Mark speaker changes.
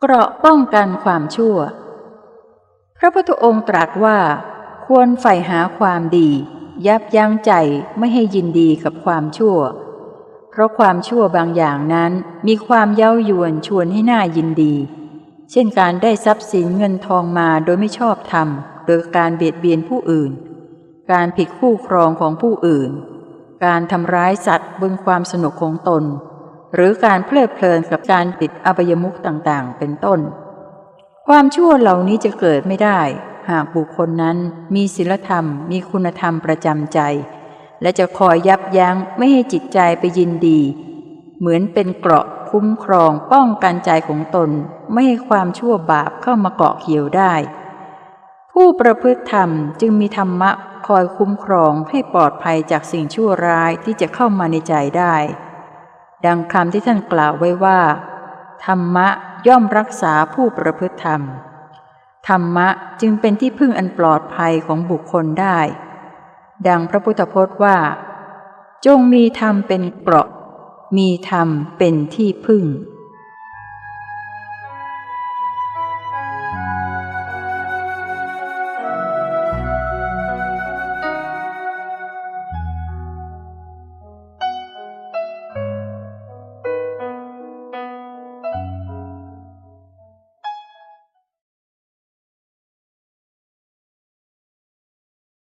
Speaker 1: เกราะป้องกันความชั่ว พระพุทธองค์ตรัสว่า ควรใฝ่หาความดี ยับยั้งใจไม่ให้ยินดีกับความชั่ว เพราะความชั่วบางอย่างนั้นมีความเย้ายวนชวนให้น่ายินดี เช่นการได้ทรัพย์สินเงินทองมาโดยไม่ชอบธรรม โดยการเบียดเบียนผู้อื่น การผิดคู่ครองของผู้อื่น การทำร้ายสัตว์บนความสนุกของตน หรือการเพลิดเพลินกับการติดอบายมุขต่างๆ เป็นต้น ความชั่วเหล่านี้จะเกิดไม่ได้ หากบุคคลนั้นมีศีลธรรม มีคุณธรรมประจำใจ และจะคอยยับยั้งไม่ให้จิตใจไปยินดี เหมือนเป็นเกราะคุ้มครองป้องกันใจของตน ไม่ให้ความชั่วบาปเข้ามาเกาะเกี่ยวได้ ผู้ประพฤติธรรมจึงมีธรรมะคอยคุ้มครองให้ปลอดภัยจากสิ่งชั่วร้ายที่จะเข้ามาในใจได้ ดังคำที่ท่านกล่าวไว้ว่า ธรรมะย่อมรักษาผู้ประพฤติธรรม ธรรมะจึงเป็นที่พึ่งอันปลอดภัยของบุคคลได้ ดังพระพุทธพจน์ว่า จงมีธรรมเป็นเกราะ มีธรรมเป็นที่พึ่ง